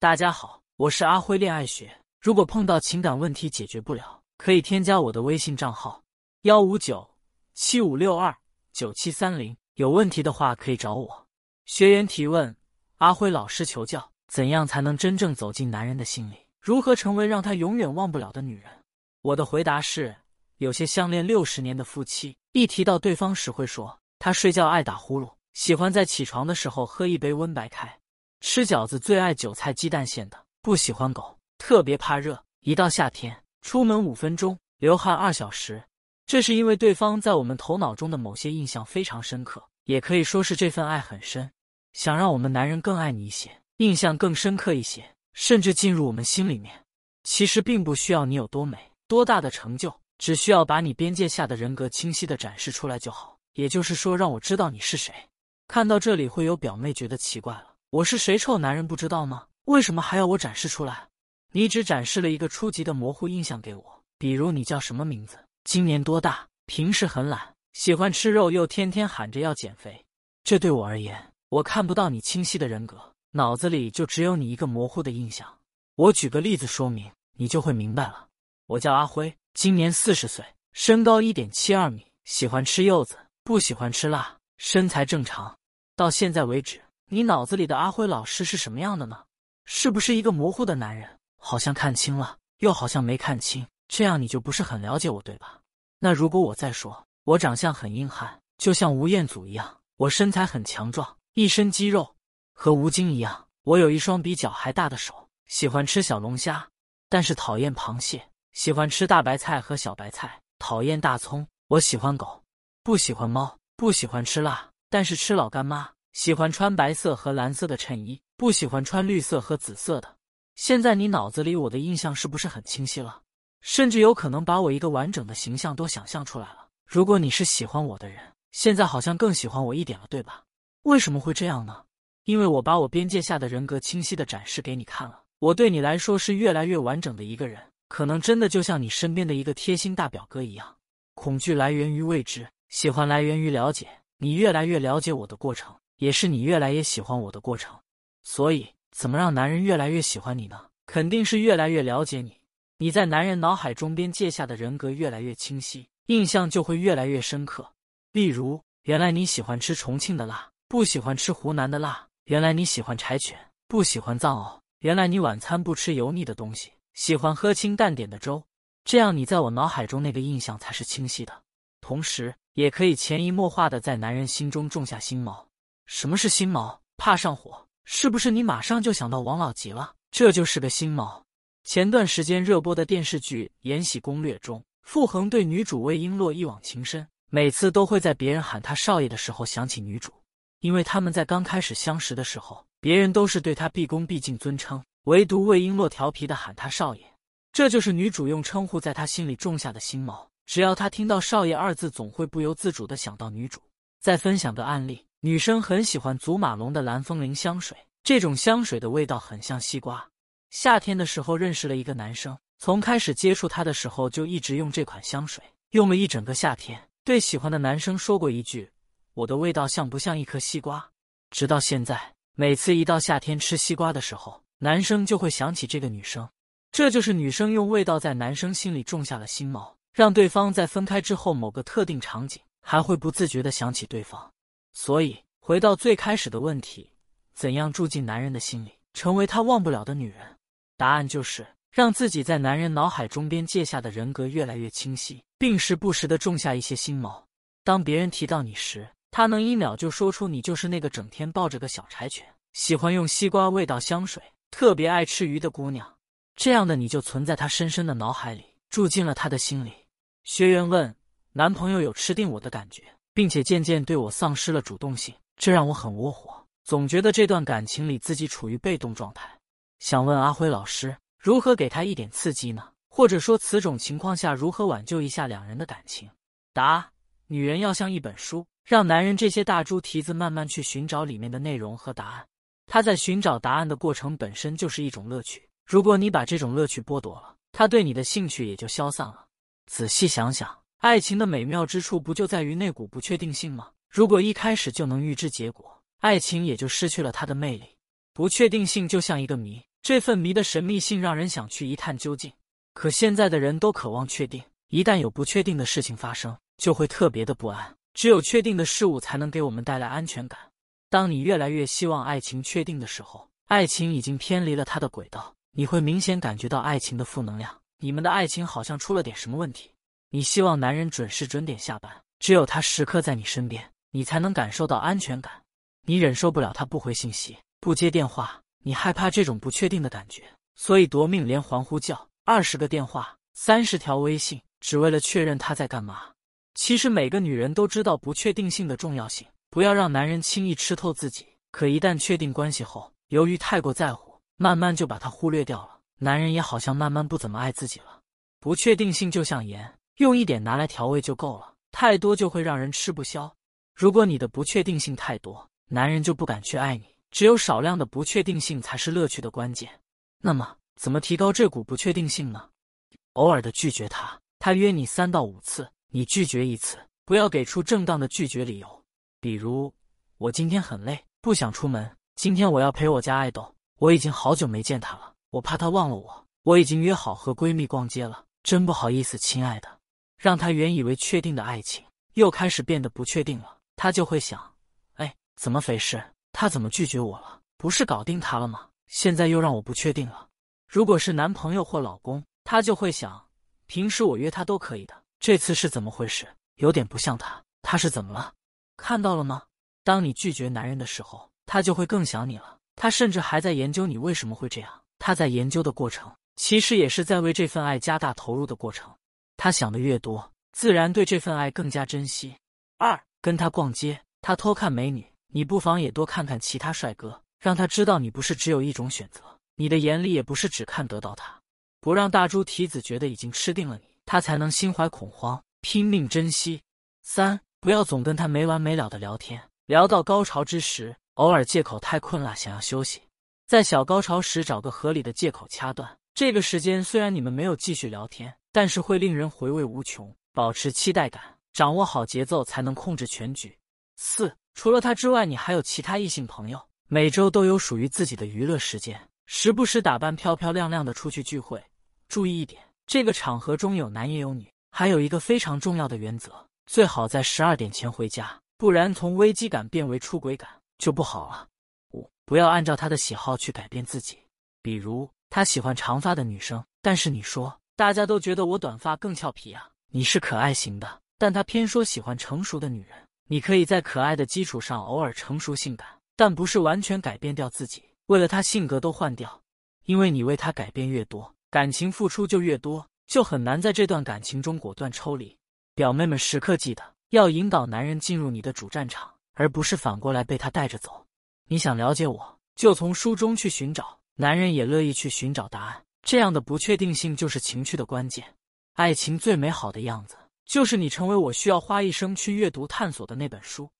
大家好，我是阿辉恋爱学。如果碰到情感问题解决不了，可以添加我的微信账号幺五九七五六二九七三零。有问题的话可以找我。学员提问：阿辉老师求教，怎样才能真正走进男人的心里？如何成为让他永远忘不了的女人？我的回答是：有些相恋六十年的夫妻，一提到对方时会说，他睡觉爱打呼噜，喜欢在起床的时候喝一杯温白开。吃饺子最爱韭菜鸡蛋馅的，不喜欢狗，特别怕热。一到夏天，出门五分钟流汗二小时。这是因为对方在我们头脑中的某些印象非常深刻，也可以说是这份爱很深，想让我们男人更爱你一些，印象更深刻一些，甚至进入我们心里面。其实并不需要你有多美、多大的成就，只需要把你边界下的人格清晰的展示出来就好。也就是说，让我知道你是谁。看到这里，会有表妹觉得奇怪了。我是谁？臭男人不知道吗？为什么还要我展示出来？你只展示了一个初级的模糊印象给我，比如你叫什么名字，今年多大，平时很懒，喜欢吃肉，又天天喊着要减肥。这对我而言，我看不到你清晰的人格，脑子里就只有你一个模糊的印象。我举个例子说明，你就会明白了。我叫阿辉，今年四十岁，身高一点七二米，喜欢吃柚子，不喜欢吃辣，身材正常。到现在为止。你脑子里的阿辉老师是什么样的呢？是不是一个模糊的男人？好像看清了，又好像没看清，这样你就不是很了解我，对吧？那如果我再说，我长相很硬汉，就像吴彦祖一样，我身材很强壮，一身肌肉，和吴京一样，我有一双比脚还大的手，喜欢吃小龙虾，但是讨厌螃蟹，喜欢吃大白菜和小白菜，讨厌大葱。我喜欢狗，不喜欢猫，不喜欢吃辣，但是吃老干妈。喜欢穿白色和蓝色的衬衣，不喜欢穿绿色和紫色的。现在你脑子里我的印象是不是很清晰了？甚至有可能把我一个完整的形象都想象出来了。如果你是喜欢我的人，现在好像更喜欢我一点了，对吧？为什么会这样呢？因为我把我边界下的人格清晰的展示给你看了。我对你来说是越来越完整的一个人，可能真的就像你身边的一个贴心大表哥一样。恐惧来源于未知，喜欢来源于了解。你越来越了解我的过程。也是你越来越喜欢我的过程，所以怎么让男人越来越喜欢你呢？肯定是越来越了解你，你在男人脑海中边界下的人格越来越清晰，印象就会越来越深刻。例如，原来你喜欢吃重庆的辣，不喜欢吃湖南的辣；原来你喜欢柴犬，不喜欢藏獒；原来你晚餐不吃油腻的东西，喜欢喝清淡点的粥。这样，你在我脑海中那个印象才是清晰的，同时也可以潜移默化的在男人心中种下心锚。什么是心锚？怕上火，是不是你马上就想到王老吉了？这就是个心锚。前段时间热播的电视剧《延禧攻略》中，傅恒对女主魏璎珞一往情深，每次都会在别人喊他少爷的时候想起女主，因为他们在刚开始相识的时候，别人都是对他毕恭毕敬尊称，唯独魏璎珞调皮的喊他少爷，这就是女主用称呼在他心里种下的心锚。只要他听到少爷二字，总会不由自主的想到女主。再分享个案例。女生很喜欢祖马龙的蓝风铃香水，这种香水的味道很像西瓜。夏天的时候认识了一个男生，从开始接触他的时候就一直用这款香水，用了一整个夏天。对喜欢的男生说过一句：“我的味道像不像一颗西瓜？”直到现在，每次一到夏天吃西瓜的时候，男生就会想起这个女生。这就是女生用味道在男生心里种下了心锚，让对方在分开之后某个特定场景还会不自觉的想起对方。所以，回到最开始的问题，怎样住进男人的心里，成为他忘不了的女人？答案就是让自己在男人脑海中边界下的人格越来越清晰，并时不时的种下一些心锚。当别人提到你时，他能一秒就说出你就是那个整天抱着个小柴犬，喜欢用西瓜味道香水，特别爱吃鱼的姑娘。这样的你就存在他深深的脑海里，住进了他的心里。学员问：男朋友有吃定我的感觉？并且渐渐对我丧失了主动性，这让我很窝火，总觉得这段感情里自己处于被动状态。想问阿辉老师，如何给他一点刺激呢？或者说，此种情况下如何挽救一下两人的感情？答：女人要像一本书，让男人这些大猪蹄子慢慢去寻找里面的内容和答案。他在寻找答案的过程本身就是一种乐趣。如果你把这种乐趣剥夺了，他对你的兴趣也就消散了。仔细想想。爱情的美妙之处不就在于那股不确定性吗？如果一开始就能预知结果，爱情也就失去了它的魅力。不确定性就像一个谜，这份谜的神秘性让人想去一探究竟。可现在的人都渴望确定，一旦有不确定的事情发生，就会特别的不安。只有确定的事物才能给我们带来安全感。当你越来越希望爱情确定的时候，爱情已经偏离了它的轨道，你会明显感觉到爱情的负能量。你们的爱情好像出了点什么问题。你希望男人准时准点下班，只有他时刻在你身边，你才能感受到安全感。你忍受不了他不回信息、不接电话，你害怕这种不确定的感觉，所以夺命连环呼叫。二十个电话，三十条微信，只为了确认他在干嘛。其实每个女人都知道不确定性的重要性，不要让男人轻易吃透自己。可一旦确定关系后，由于太过在乎，慢慢就把他忽略掉了。男人也好像慢慢不怎么爱自己了。不确定性就像盐，用一点拿来调味就够了，太多就会让人吃不消。如果你的不确定性太多，男人就不敢去爱你。只有少量的不确定性才是乐趣的关键。那么。怎么提高这股不确定性呢？偶尔的拒绝他，他约你三到五次，你拒绝一次，不要给出正当的拒绝理由。比如，我今天很累，不想出门。今天我要陪我家爱豆，我已经好久没见他了，我怕他忘了我。我已经约好和闺蜜逛街了，真不好意思，亲爱的。让他原以为确定的爱情，又开始变得不确定了。他就会想：哎，怎么回事？他怎么拒绝我了？不是搞定他了吗？现在又让我不确定了。如果是男朋友或老公，他就会想：平时我约他都可以的，这次是怎么回事？有点不像他，他是怎么了？看到了吗？当你拒绝男人的时候，他就会更想你了。他甚至还在研究你为什么会这样。他在研究的过程，其实也是在为这份爱加大投入的过程。他想的越多，自然对这份爱更加珍惜。二，跟他逛街，他偷看美女，你不妨也多看看其他帅哥，让他知道你不是只有一种选择。你的眼里也不是只看得到他，不让大猪蹄子觉得已经吃定了你，他才能心怀恐慌，拼命珍惜。三，不要总跟他没完没了的聊天，聊到高潮之时，偶尔借口太困了想要休息，在小高潮时找个合理的借口掐断。这个时间虽然你们没有继续聊天，但是会令人回味无穷，保持期待感，掌握好节奏才能控制全局。四，除了他之外，你还有其他异性朋友，每周都有属于自己的娱乐时间。时不时打扮漂漂亮亮的出去聚会，注意一点，这个场合中有男也有女。还有一个非常重要的原则，最好在十二点前回家，不然从危机感变为出轨感就不好了。五，不要按照他的喜好去改变自己，比如他喜欢长发的女生，但是你说大家都觉得我短发更俏皮啊，你是可爱型的，但他偏说喜欢成熟的女人。你可以在可爱的基础上偶尔成熟性感，但不是完全改变掉自己。为了他性格都换掉，因为你为他改变越多，感情付出就越多，就很难在这段感情中果断抽离。表妹们时刻记得要引导男人进入你的主战场，而不是反过来被他带着走。你想了解我，就从书中去寻找，男人也乐意去寻找答案。这样的不确定性就是情趣的关键。爱情最美好的样子，就是你成为我需要花一生去阅读探索的那本书。